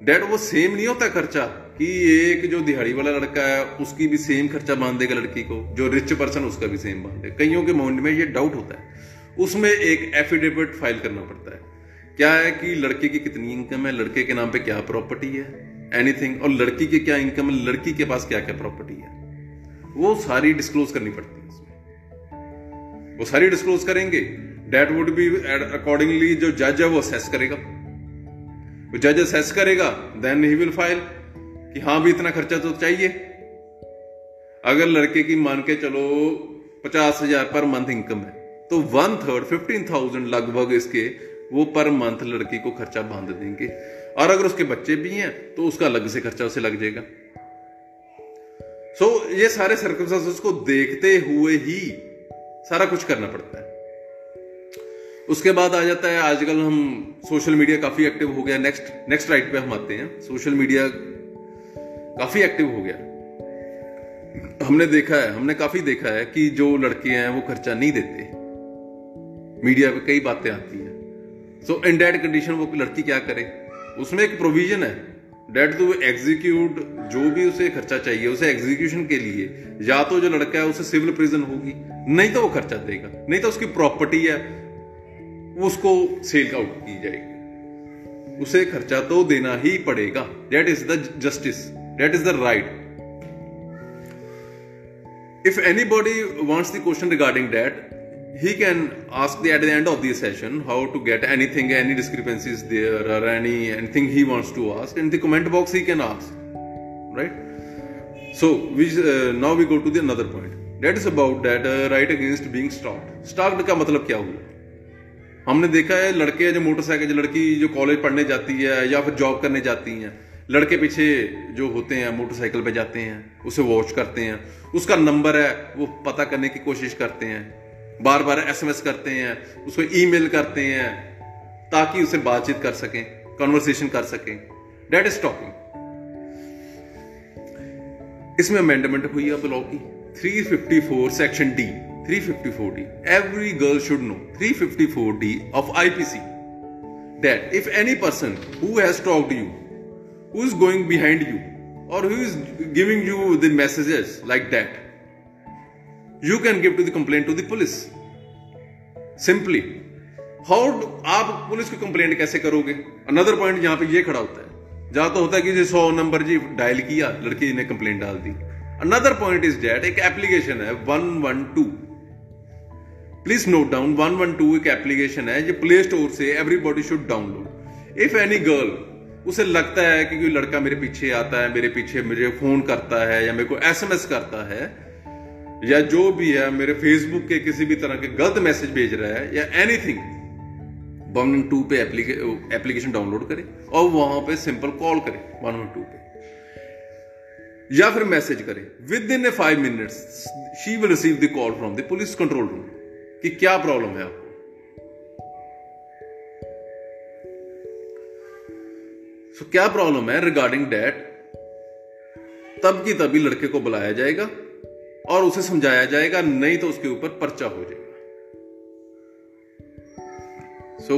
that वो सेम नहीं होता खर्चा कि एक जो दिहाड़ी वाला लड़का है उसकी भी सेम खर्चा बांध देगा लड़की को जो रिच पर्सन उसका भी सेम बांध देगा कईयों के माउंड में ये डाउट होता है उसमें एक एफिडेविट फाइल करना पड़ता है क्या है कि लड़के की कितनी इनकम है लड़के के नाम पे क्या प्रॉपर्टी है एनीथिंग और लड़की की क्या इनकम है लड़की के पास क्या क्या प्रॉपर्टी है वो सारी डिस्क्लोज करनी पड़ती है वो सारी डिस्क्लोज करेंगे डेट वुड बी अकॉर्डिंगली जो जज है वो असेस करेगा वो जज असेस करेगा देन ही विल फाइल कि हाँ भी इतना खर्चा तो चाहिए अगर लड़के की मान के चलो पचास हजार पर मंथ इनकम है तो वन थर्ड फिफ्टीन थाउजेंड लगभग इसके वो पर मंथ लड़की को खर्चा बांध देंगे और अगर उसके बच्चे भी हैं तो उसका अलग से खर्चा उसे लग जाएगा सो so, ये सारे सर्कमस्टांसेस को देखते हुए ही सारा कुछ करना पड़ता है उसके बाद आ जाता है आजकल हम सोशल मीडिया काफी एक्टिव हो गया नेक्स्ट नेक्स्ट राइट पे हम आते हैं सोशल मीडिया काफी एक्टिव हो गया हमने देखा है हमने काफी देखा है कि जो लड़के हैं वो खर्चा नहीं देते मीडिया पे कई बातें आती हैं सो इन डैट कंडीशन वो लड़की क्या करे उसमें एक प्रोविजन है डेट टू तो एग्जीक्यूट जो भी उसे खर्चा चाहिए उसे एग्जीक्यूशन के लिए या तो जो लड़का है उसे सिविल प्रिजन होगी नहीं तो वो खर्चा देगा नहीं तो उसकी प्रॉपर्टी है उसको सेल आउट की जाएगी उसे खर्चा तो देना ही पड़ेगा that is the justice that is the right if anybody wants the question regarding that he can ask the at the end of the session how to get anything any discrepancies there or any anything he wants to ask in the comment box he can ask right so we uh, now we go to the another point that is about that uh, right against being stalked stalked ka matlab kya hua हमने देखा है लड़के जो motorcycle जो लड़की जो college पढ़ने जाती है या फिर जॉब करने जाती हैं लड़के पीछे जो होते हैं मोटरसाइकिल पे जाते हैं उसे वॉच करते हैं उसका नंबर है वो पता करने की कोशिश करते हैं बार बार एसएमएस करते हैं उसको ईमेल करते हैं ताकि उसे बातचीत कर सकें कन्वर्सेशन कर सकें डेट इज टॉकिंग इसमें अमेंडमेंट हुई है ब्लॉक की 354 section D 354 D every girl should know 354 D of IPC that if any person who has talked you who is going behind you और who is giving you the messages like that you can give to the complaint to the police आप police की complaint कैसे करोगे another point यहां पे ये खड़ा होता है जहां तो होता है कि जी सौ नंबर जी डायल किया लड़की ने कंप्लेन डाल दी अनदर पॉइंट इज डेट एक एप्लीकेशन है one one two please note down one one two एक एप्लीकेशन है जो प्ले स्टोर से everybody should download if any girl उसे लगता है कि कोई लड़का मेरे पीछे आता है मेरे पीछे मुझे फोन करता है या मेरे को एस करता है या जो भी है मेरे फेसबुक के किसी भी तरह के गलत मैसेज भेज रहा है या एनीथिंग वन टू पे एप्लीकेशन डाउनलोड करें और वहां पे सिंपल कॉल करें वन वन टू पे या फिर मैसेज करें within a five minutes she will receive the call from the police control room कि क्या प्रॉब्लम है आपको so, क्या प्रॉब्लम है रिगार्डिंग डैट तब की तभी लड़के को बुलाया जाएगा और उसे समझाया जाएगा नहीं तो उसके ऊपर पर्चा हो जाएगा so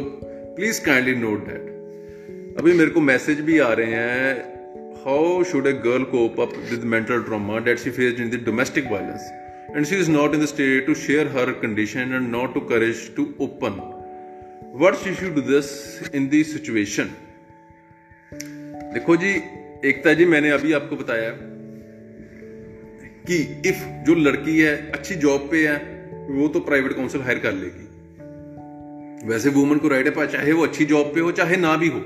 please kindly note that अभी मेरे को मैसेज भी आ रहे हैं how should a girl cope up with mental trauma that she face in the domestic violence and she is not in the state to share her condition and not to courage to open what she should do this in situation देखो जी एकता जी मैंने अभी आपको बताया कि if जो लड़की है अच्छी जॉब पे है वो तो प्राइवेट काउंसिल हायर कर लेगी वैसे वुमन को राइट है चाहे वो अच्छी जॉब पे हो चाहे ना भी हो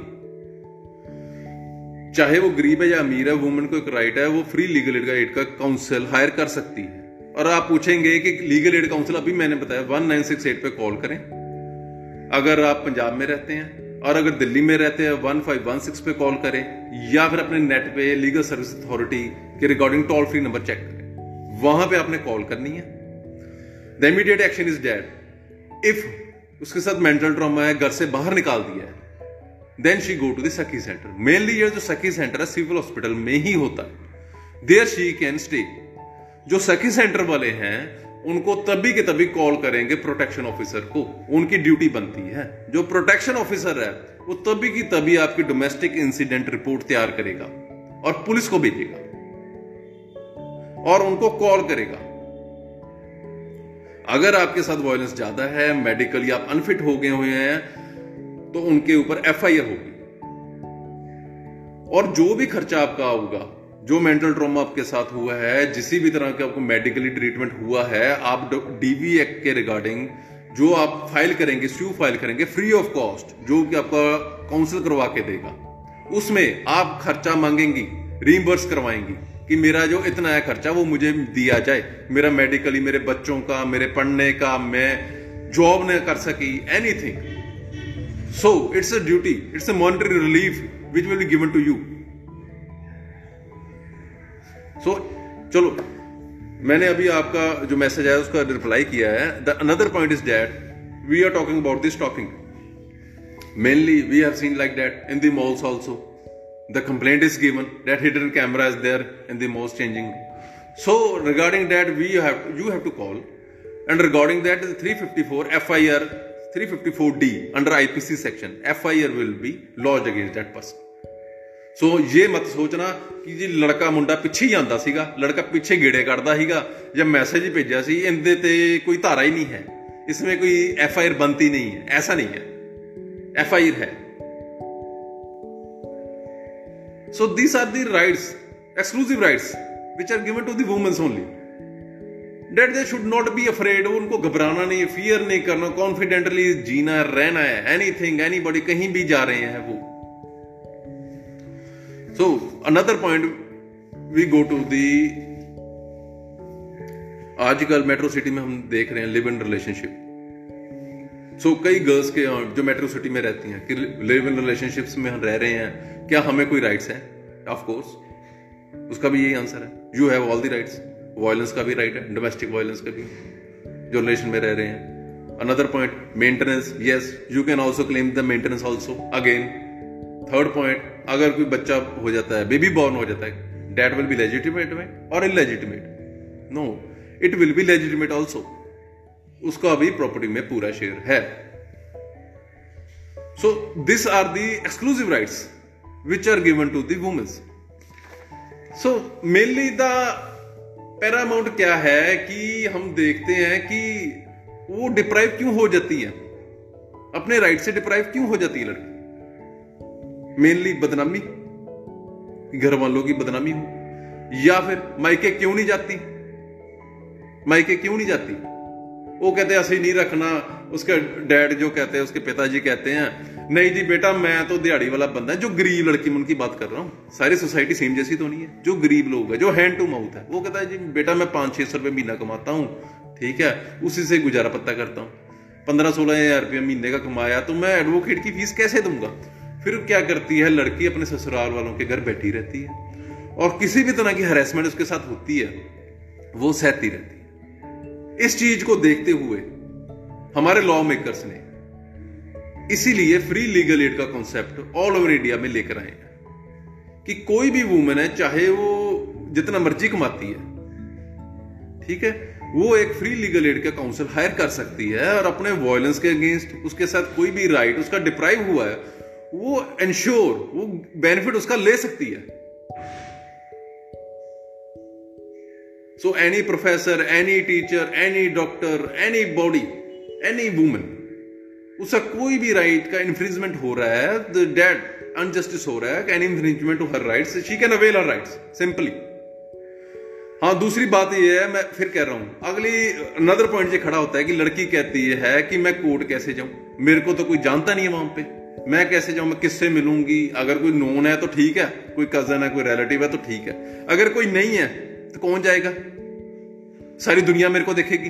चाहे वो गरीब है या अमीर है वुमेन को एक राइट है वो फ्री लीगल एड का एड का काउंसिल हायर कर सकती है और आप पूछेंगे कि लीगल एड काउंसिल अभी मैंने बताया वन नाइन सिक्स एट पर कॉल करें अगर आप पंजाब में रहते हैं और अगर दिल्ली में रहते हैं वन फाइव वन सिक्स पे कॉल करें या फिर अपने नेट पे लीगल सर्विस अथॉरिटी के regarding toll free number check करें वहां पे आपने कॉल करनी है the immediate action is that if उसके साथ मेंटल ट्रॉमा है घर से बाहर निकाल दिया है देन शी गो टू दखी सखी सेंटर मेनली ये जो सखी सेंटर है सिविल हॉस्पिटल में ही होता है देयर शी कैन स्टे जो सखी सेंटर वाले हैं उनको तभी के तभी कॉल करेंगे प्रोटेक्शन ऑफिसर को उनकी ड्यूटी बनती है जो प्रोटेक्शन ऑफिसर है वो तभी की तभी आपकी डोमेस्टिक इंसिडेंट रिपोर्ट तैयार करेगा और पुलिस को भेजेगा और उनको कॉल करेगा अगर आपके साथ वायलेंस ज्यादा है मेडिकली आप अनफिट हो गए हुए हैं तो उनके ऊपर एफ होगी और जो भी खर्चा आपका होगा जो मेंटल ट्रॉमा आपके साथ हुआ है जिस भी तरह का आपको मेडिकली ट्रीटमेंट हुआ है आप डीवी एक्ट के रिगार्डिंग जो आप फाइल करेंगे स्यू फाइल करेंगे फ्री ऑफ कॉस्ट जो कि आपका काउंसिल करवा के देगा उसमें आप खर्चा मांगेंगी रीम्बर्स करवाएंगी कि मेरा जो इतना है खर्चा वो मुझे दिया जाए मेरा मेडिकली मेरे बच्चों का मेरे पढ़ने का मैं जॉब न कर सकी anything so it's a duty it's a monetary relief which will be given to you so चलो मैंने अभी आपका जो मैसेज आया उसका रिप्लाई किया है the another point is that we are talking about this talking mainly we have seen like that in the malls also the complaint is given that hidden camera is there in the most changing so regarding that we have you have to call and regarding that the 354 fir 354d under ipc section fir will be lodged against that person ਸੋ ਇਹ ਮਤ ਸੋਚਣਾ ਕਿ ਜੀ ਲੜਕਾ ਮੁੰਡਾ ਪਿੱਛੇ ਹੀ ਜਾਂਦਾ ਸੀਗਾ ਲੜਕਾ ਪਿੱਛੇ ਗੇੜੇ ਕੱਢਦਾ ਸੀਗਾ ਜਾਂ ਮੈਸੇਜ ਭੇਜਿਆ ਸੀ ਇਹਦੇ ਤੇ ਕੋਈ ਧਾਰਾ ਹੀ ਨਹੀਂ ਹੈ ਇਸ ਵਿੱਚ ਕੋਈ ਐਫ ਆਈ ਆਰ ਬਣਤੀ ਨਹੀਂ ਹੈ ਐਸਾ ਨਹੀਂ ਹੈ ਐਫ ਆਈ ਆਰ ਹੈ So these are the rights exclusive rights, which are given to the women's that they should not be afraid उनको घबराना नहीं फियर नहीं करना कॉन्फिडेंटली जीना है रहना है एनी थिंग एनी बॉडी कहीं भी जा रहे हैं वो so another point we go to the आजकल मेट्रो सिटी में हम देख रहे हैं live in relationship so so, कई गर्ल्स के जो मेट्रो सिटी में रहती हैं कि लिव इन रिलेशनशिप्स में हम रह रहे हैं क्या हमें कोई राइट्स हैं ऑफ कोर्स उसका भी यही आंसर है you have all the rights violence का भी राइट है डोमेस्टिक वायलेंस का भी जो रिलेशन में रह रहे हैं another point maintenance yes you can also claim the maintenance also again third point अगर कोई बच्चा हो जाता है बेबी बॉर्न हो जाता है डैट विल बी लेजिटिमेट में और illegitimate no it will be legitimate also उसका अभी प्रॉपर्टी में पूरा शेयर है so this are the exclusive rights which are given to the women's so mainly the paramount क्या है कि हम देखते हैं कि वो डिप्राइव क्यों हो जाती है अपने राइट से डिप्राइव क्यों हो जाती है लड़की मेनली बदनामी घर वालों की बदनामी हो या फिर मायके क्यों नहीं जाती मायके क्यों नहीं जाती वो कहते हैं असली नहीं रखना उसके डैड जो कहते हैं उसके पिताजी कहते हैं नहीं जी बेटा मैं तो दिहाड़ी वाला बंदा है जो गरीब लड़की मन की बात कर रहा हूँ सारी सोसाइटी सेम जैसी तो नहीं है जो गरीब लोग है जो हैंड टू माउथ है वो कहता है जी बेटा मैं पांच छह सौ रुपये महीना कमाता हूँ ठीक है उसी से गुजारा पत्ता करता हूँ पंद्रह सोलह हजार रुपये महीने का कमाया तो मैं एडवोकेट की फीस कैसे दूंगा फिर क्या करती है लड़की अपने ससुराल वालों के घर बैठी रहती है और किसी भी तरह की हरेसमेंट उसके साथ होती है वो सहती रहती है इस चीज को देखते हुए हमारे लॉ मेकर्स ने इसीलिए फ्री लीगल एड का कॉन्सेप्ट ऑल ओवर इंडिया में लेकर आए कि कोई भी वूमेन है चाहे वो जितना मर्जी कमाती है ठीक है वो एक फ्री लीगल एड का काउंसिल हायर कर सकती है और अपने वॉयलेंस के अगेंस्ट उसके साथ कोई भी राइट उसका डिप्राइव हुआ है वो इंश्योर वो बेनिफिट उसका ले सकती है any professor any teacher any doctor anybody any women उसका कोई भी राइट का इन्फ्रिजमेंट हो रहा है द डेड अनजस्टिस हो रहा है any infringement of her right she can avail her right simply हाँ दूसरी बात यह है मैं फिर कह रहा हूं अगली अनदर पॉइंट से खड़ा होता है कि लड़की कहती है कि मैं कोर्ट कैसे जाऊं मेरे को तो कोई जानता नहीं है वहां पे मैं कैसे जाऊं मैं किससे मिलूंगी अगर कोई नोन है तो ठीक है कोई कजन है कोई रिलेटिव है तो ठीक है अगर कोई नहीं है तो कौन जाएगा सारी दुनिया मेरे को देखेगी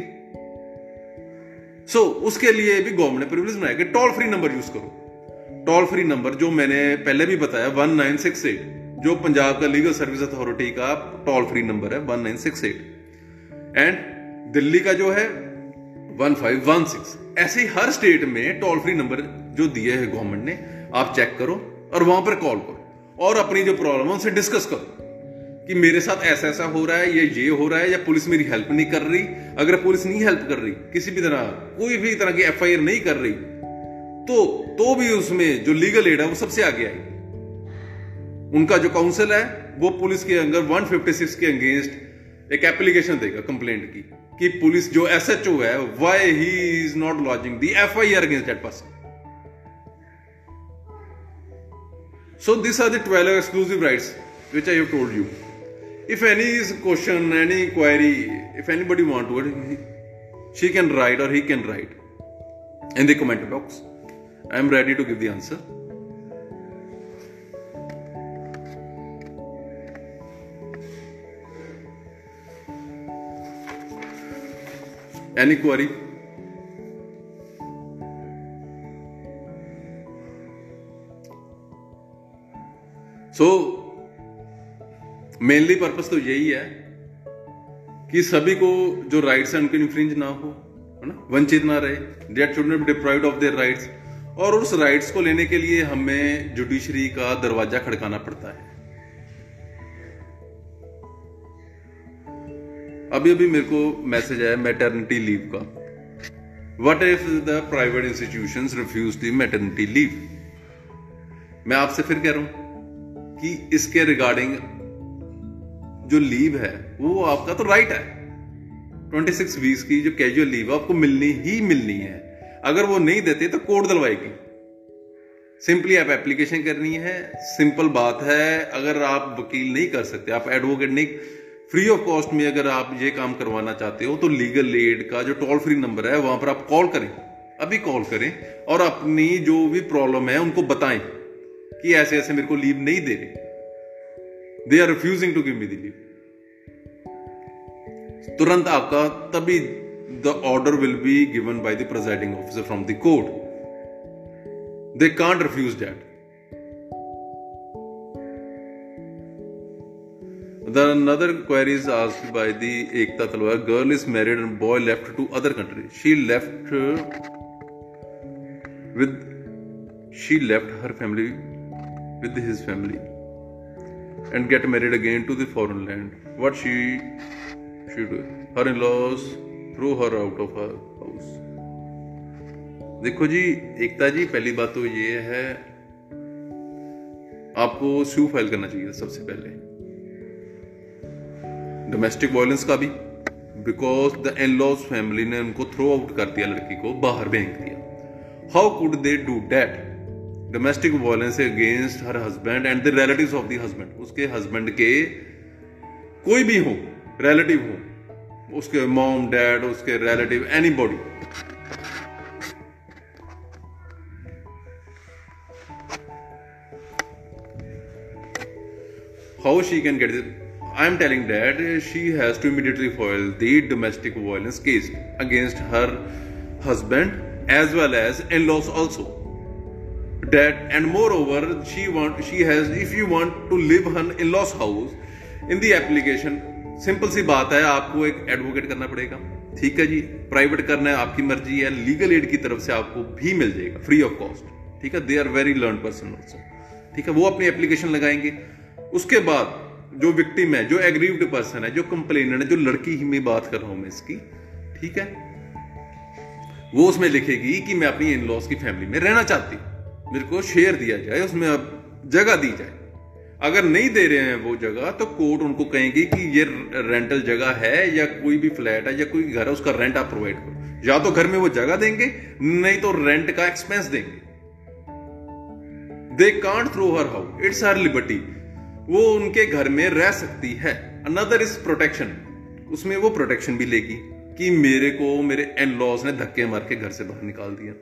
सो so, उसके लिए भी गवर्नमेंट ने प्रिविलेज बनाया कि टोल फ्री नंबर यूज करो टोल फ्री नंबर जो मैंने पहले भी बताया वन नाइन सिक्स एट जो पंजाब का लीगल सर्विस अथॉरिटी का टोल फ्री नंबर है one nine six eight and Delhi का जो है वन फाइव वन सिक्स ऐसे ही हर स्टेट में टोल फ्री नंबर जो दिए है गवर्नमेंट ने आप चेक करो और वहां पर कॉल करो और अपनी जो प्रॉब्लम है उनसे डिस्कस करो कि मेरे साथ ऐसा ऐसा हो रहा है या ये हो रहा है या पुलिस मेरी हेल्प नहीं कर रही अगर पुलिस नहीं हेल्प कर रही किसी भी तरह कोई भी तरह की एफ नहीं कर रही तो तो भी उसमें जो लीगल एड है वो सबसे आगे आई उनका जो काउंसिल है वो पुलिस के अंदर 156 के अगेंस्ट एक एप्लीकेशन देगा कंप्लेंट की कि पुलिस जो एस एच ओ है why he is not lodging the F I R against that person so this are the twelve exclusive rights which I have told you if any question, any query, if anybody want to, she can write or he can write in the comment box. I am ready to give the answer. Any query? So mainly purpose तो यही है कि सभी को जो rights हैं उनके infringe ना हो है ना वंचित ना रहे there should be deprive of their rights और उस राइट्स को लेने के लिए हमें जुडिशरी का दरवाजा खड़काना पड़ता है अभी अभी मेरे को मैसेज आया मैटरनिटी लीव का what if the private institution refuse the maternity leave मैं आपसे फिर कह रहा हूं कि इसके रिगार्डिंग जो लीव है वो आपका तो राइट है 26 वीक्स की जो कैजुअल लीव है आपको मिलनी ही मिलनी है अगर वो नहीं देते तो कोर्ट दलवाएगी सिंपली आप एप्लीकेशन करनी है सिंपल बात है अगर आप वकील नहीं कर सकते आप एडवोकेट नहीं फ्री ऑफ कॉस्ट में अगर आप ये काम करवाना चाहते हो तो लीगल एड का जो टोल फ्री नंबर है वहां पर आप कॉल करें अभी कॉल करें और अपनी जो भी प्रॉब्लम है उनको बताएं कि ऐसे ऐसे मेरे को लीव नहीं दे रहे They are refusing to give me the leave तुरंत आपका तभी the order will be given by the presiding officer from the court they can't refuse that The another query is asked by the Ekta Talwar. Girl is married and boy left to other country. She left with she left her family with his family and get married again to the foreign land. What she she do? Her in-laws threw her out of her house. देखो जी एकता जी पहली बात तो ये है आपको स्यू file करना चाहिए सबसे पहले डोमेस्टिक वायलेंस का भी because the in laws family ने उनको थ्रो आउट कर दिया लड़की को बाहर भेज दिया how could they do that domestic violence against her husband and the relative of the husband उसके हस्बैंड के कोई भी हो रिलेटिव हो उसके मॉम डैड उसके relative anybody how she can get I am telling that she has to immediately fall the domestic violence case against her husband as well as in laws also that and moreover she want she has if you want to live in in laws house in the application simple सी बात है आपको एक advocate करना पड़ेगा ठीक है जी private करना है आपकी मर्जी है लीगल एड की तरफ से आपको भी मिल जाएगा फ्री ऑफ कॉस्ट ठीक है they are very learn person also ठीक है वो अपनी एप्लीकेशन लगाएंगे उसके बाद जो विक्टिम है जो एग्रीव्ड पर्सन है जो कंप्लेनर है जो लड़की ही में बात कर रहा हूं मैं इसकी ठीक है वो उसमें लिखेगी कि मैं अपनी इन लॉस की फैमिली में रहना चाहती हूँ मेरे को शेयर दिया जाए उसमें अब जगह दी जाए अगर नहीं दे रहे हैं वो जगह तो कोर्ट उनको कहेगी कि ये रेंटल जगह है या कोई भी फ्लैट है या कोई घर है उसका रेंट आप प्रोवाइड करो या तो घर में वो जगह देंगे नहीं तो रेंट का एक्सपेंस देंगे they can't throw her how it's her liberty वो उनके घर में रह सकती है अनदर इज प्रोटेक्शन उसमें वो प्रोटेक्शन भी लेगी कि मेरे को मेरे एन लॉज ने धक्के मार के घर से बाहर निकाल दिया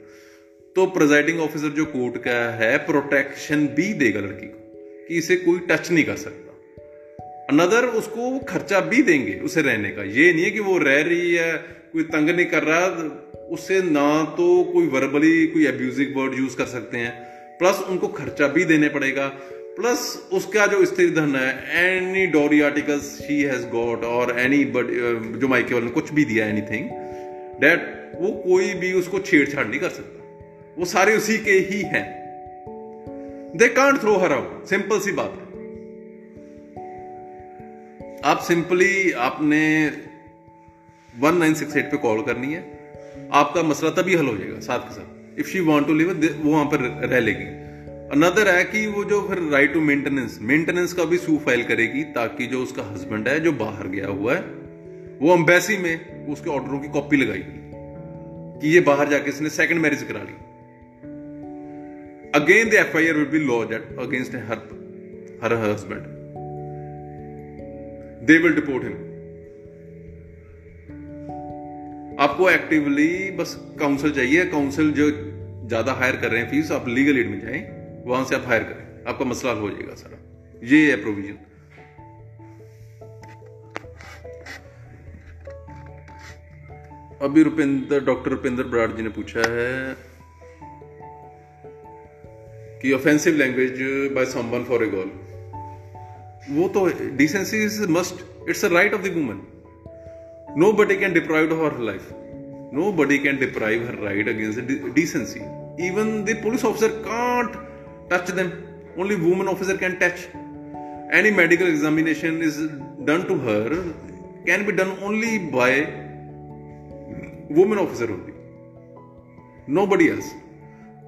तो प्रेजाइडिंग ऑफिसर जो कोर्ट का है प्रोटेक्शन भी देगा लड़की को कि इसे कोई टच नहीं कर सकता अनदर उसको खर्चा भी देंगे उसे रहने का ये नहीं है कि वो रह रही है कोई तंग नहीं कर रहा उससे ना तो कोई वर्बली कोई एब्यूजिव वर्ड यूज कर सकते हैं प्लस उनको खर्चा भी देने पड़ेगा प्लस उसका जो स्त्री धन है any dowry articles she has got और एनी बड जो माइके वाले कुछ भी दिया एनीथिंग डेट वो कोई भी उसको छेड़छाड़ नहीं कर सकता वो सारे उसी के ही हैं they can't throw her out simple सी बात है आप सिंपली आपने 1968 पे कॉल करनी है आपका मसला तभी हल हो जाएगा साथ के साथ if she want to live वो वहां पर रह लेगी अनदर है कि वो जो फिर राइट टू मेंटेनेंस मेंटेनेंस का भी सू फाइल करेगी ताकि जो उसका हस्बैंड है जो बाहर गया हुआ है वो अम्बेसी में उसके ऑर्डरों की कॉपी लगाएगी कि ये बाहर जाके इसने सेकंड मैरिज करा ली I R will be lodge at against her her husband. They will deport him आपको एक्टिवली बस काउंसिल चाहिए काउंसिल जो ज्यादा हायर कर रहे हैं फीस आप लीगल एड में जाए वहां से आप हायर करें आपका मसला हो जाएगा सारा ये है प्रोविजन अभी रुपिंदर डॉक्टर रुपिंदर बराड़ जी ने पूछा है the offensive language by someone for a girl. Decency is a must. It's a right of the woman. Nobody can deprive her of her life. Nobody can deprive her right against decency. Even the police officer can't touch them. Only woman officer can touch. Any medical examination is done to her can be done only by woman officer only. Nobody else.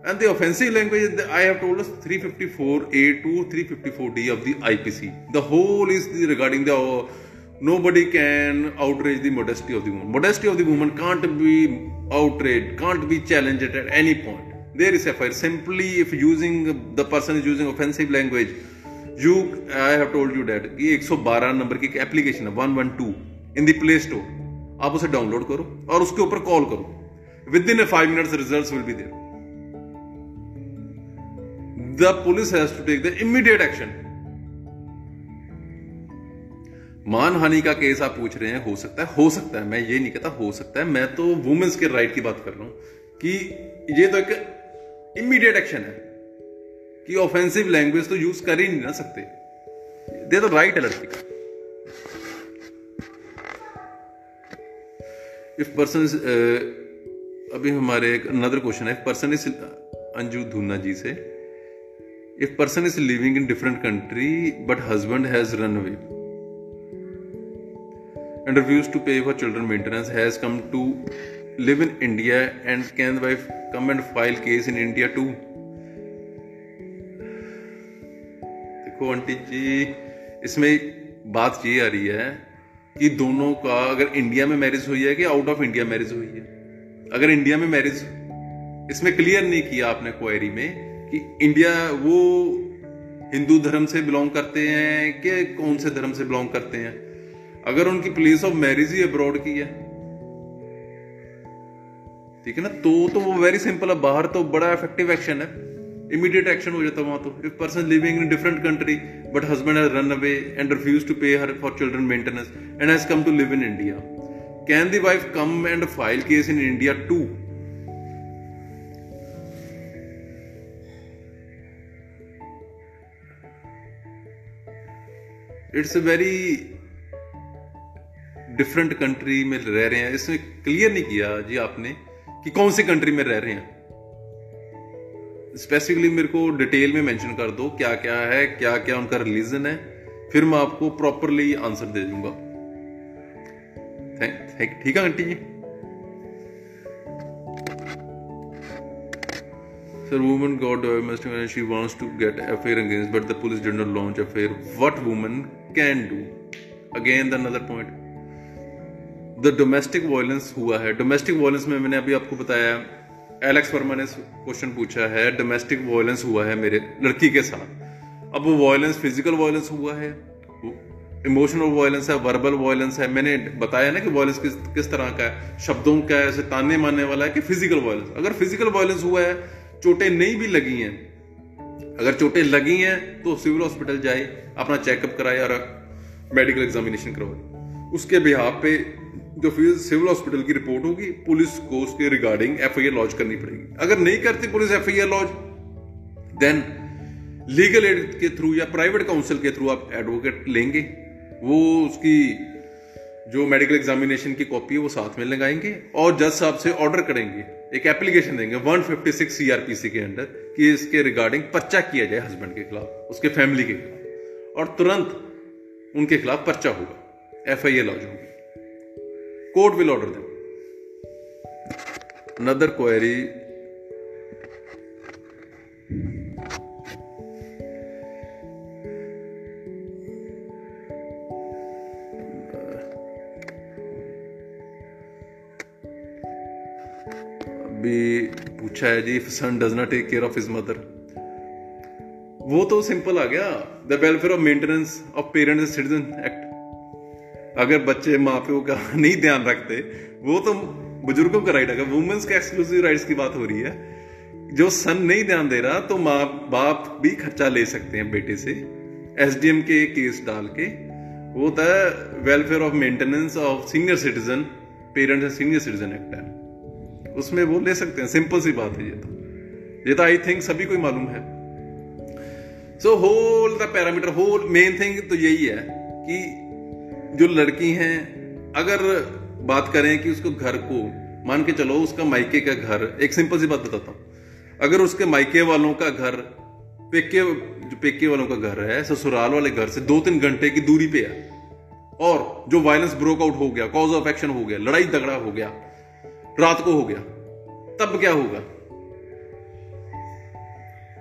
And the offensive language, I have told us 354A to 354D of the IPC. The whole is the, regarding the uh, nobody can outrage the modesty of the woman. Modesty of the woman can't be outraged, can't be challenged at any point. There is a fire. Simply, if using the person is using offensive language, you I have told you that ये 112 number ki एक application है 112 in the play store आप उसे download करो और उसके ऊपर call करो within a five minutes result will be there police has to take the immediate action action. मानहानि का केस आप पूछ रहे हैं हो सकता है हो सकता है मैं ये नहीं कहता हो सकता है मैं तो वुमेन्स के राइट की बात कर रहा हूं कि ये तो एक इमीडिएट एक्शन है कि ऑफेंसिव लैंग्वेज तो यूज कर ही नहीं ना सकते दे तो राइट है लड़की का इफ पर्सन इज अभी हमारे एक अनदर क्वेश्चन है पर्सन इज अंजू धूना जी से if person is living in different country but husband has run away and refuse to pay for children maintenance has come to live in India and can wife come and file case in India too देखो aunty जी इसमें बात ये आ रही है कि दोनों का अगर इंडिया में मैरिज हुई है कि आउट ऑफ इंडिया मैरिज हुई है अगर इंडिया में मैरिज इसमें क्लियर नहीं किया आपने क्वेरी में इंडिया वो हिंदू धर्म से बिलोंग करते हैं कि कौन से धर्म से बिलोंग करते हैं अगर उनकी प्लेस ऑफ मैरिज ही अब्रॉड की है ठीक है ना तो तो वो वेरी सिंपल है बाहर तो बड़ा इफेक्टिव एक्शन है इमीडिएट एक्शन हो जाता वहां तो if person living in different country but husband has run away and refuse to pay her for children maintenance and has come to live in India can the wife come and file case in India too it's a very different country में रह रहे हैं इसमें clear नहीं किया जी आपने कि कौन सी कंट्री में रह रहे हैं स्पेसिफिकली मेरे को डिटेल में मेंशन कर दो क्या क्या है क्या क्या उनका रिलीजन है फिर मैं आपको प्रॉपरली आंसर दे दूंगा ठीक है aunty ji Sir, woman got divorced and she wants to get affair against, but the police did not launch affair. What woman can do again the another point the domestic violence हुआ है domestic violence में मैंने अभी आपको बताया Alex Verma ने question पूछा है डोमेस्टिक वायलेंस हुआ है मेरे लड़की के साथ अब वो वायलेंस फिजिकल वायलेंस हुआ है इमोशनल वायलेंस है वर्बल वायलेंस है मैंने बताया ना कि वायलेंस किस किस तरह का है शब्दों का ऐसे ताने मानने वाला है कि फिजिकल वायलेंस अगर फिजिकल वायलेंस हुआ है चोटें नहीं भी लगी हैं अगर चोटें लगी हैं तो सिविल हॉस्पिटल जाए अपना चेकअप कराए और मेडिकल एग्जामिनेशन करवाए उसके बिहाब पे जो फिर सिविल हॉस्पिटल की रिपोर्ट होगी पुलिस को उसके regarding F I R launch करनी पड़ेगी अगर नहीं करती police F I R launch then legal aid के थ्रू या प्राइवेट काउंसिल के थ्रू आप एडवोकेट लेंगे वो उसकी जो मेडिकल एग्जामिनेशन की कॉपी है वो साथ में लगाएंगे और जज साहब से ऑर्डर करेंगे एक एप्लीकेशन देंगे 156 सीआरपीसी e के अंडर कि इसके रिगार्डिंग पर्चा किया जाए हस्बैंड के खिलाफ उसके फैमिली के खिलाफ और तुरंत उनके खिलाफ पर्चा होगा एफ आई ए लॉज होगी court will order the other query भी पूछा है जी son does not take care of his mother वो तो सिंपल आ गया the welfare of maintenance of parents and citizen act अगर बच्चे माँ प्यो का नहीं ध्यान रखते वो तो बुजुर्गों का राइट है वुमेन्स के एक्सक्लूसिव राइट्स की बात हो रही है जो सन नहीं ध्यान दे रहा तो माँ बाप भी खर्चा ले सकते हैं बेटे से एस के केस डाल के वो होता तो welfare of maintenance of senior citizen parents and senior citizen act है उसमें वो ले सकते हैं सिंपल सी बात है ये तो ये तो आई थिंक सभी को ही मालूम है so whole the parameter whole main thing तो यही है कि जो लड़की हैं अगर बात करें कि उसको घर को मान के चलो उसका मायके का घर एक सिंपल सी बात बताता हूं अगर उसके मायके वालों का घर पेके जो पेके वालों का घर है ससुराल वाले घर से दो तीन घंटे की दूरी पे है और जो वायलेंस ब्रोकआउट हो गया कॉज ऑफ एक्शन हो गया लड़ाई झगड़ा हो गया रात को हो गया तब क्या होगा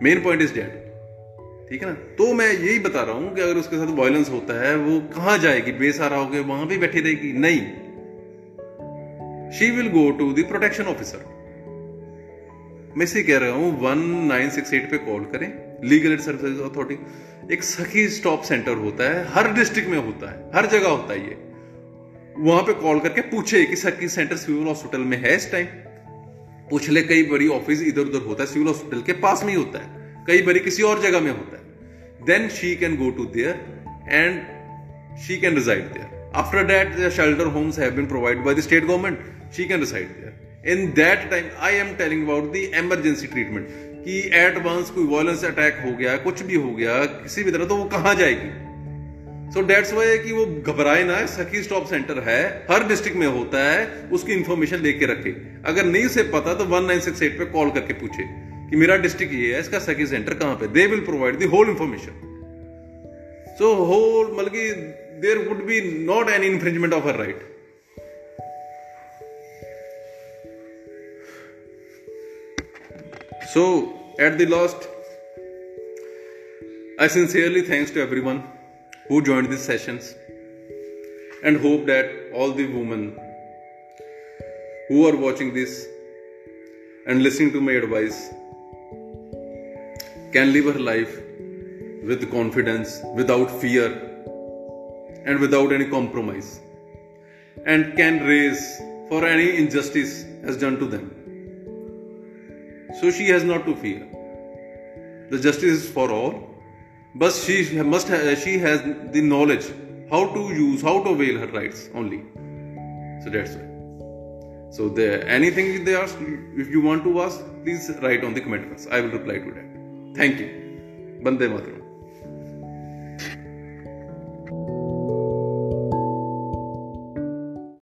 मेन पॉइंट इज डेट ठीक है ना तो मैं यही बता रहा हूं कि अगर उसके साथ वायलेंस होता है वो कहां जाएगी बेसहारा गया वहां भी बैठी रहेगी नहीं she will go to the protection officer मैं इसे कह रहा हूं वन नाइन सिक्स एट पे कॉल करें लीगल एड सर्विस अथॉरिटी एक सखी स्टॉप सेंटर होता है हर डिस्ट्रिक्ट में होता है हर जगह होता है ये वहां पे कॉल करके पूछे कि सर किस सेंटर सिविल हॉस्पिटल में है इस टाइम पूछ ले कई बड़ी ऑफिस इधर उधर होता है सिविल हॉस्पिटल के पास में ही होता है कई बड़ी किसी और जगह में होता है then she can go to there and she can reside there after that shelter homes have been provide by the state government she can reside there in that time I am telling about the emergency treatment कि advance कोई violence attack हो गया कुछ भी हो गया किसी भी तरह तो वो कहां जाएगी सो डेट्स वाई कि वो घबराए ना सखी स्टॉप सेंटर है हर डिस्ट्रिक्ट में होता है उसकी इंफॉर्मेशन लेके रखे अगर नहीं उसे पता तो वन नाइन सिक्स एट पे कॉल करके पूछे कि मेरा डिस्ट्रिक्ट ये है इसका सखी सेंटर कहां पे they will provide the whole information so whole मतलब कि there would be not an infringement of her right so at the last I sincerely thanks to everyone who joined these sessions and hope that all the women who are watching this and listening to my advice can live her life with confidence, without fear, and without any compromise, and can raise for any injustice as done to them. So she has not to fear. The justice is for all but she must ha- she has the knowledge how to use how to avail her rights only so that's why so there, anything they ask if you want to ask please write on the comment box i will reply to that thank you bande matram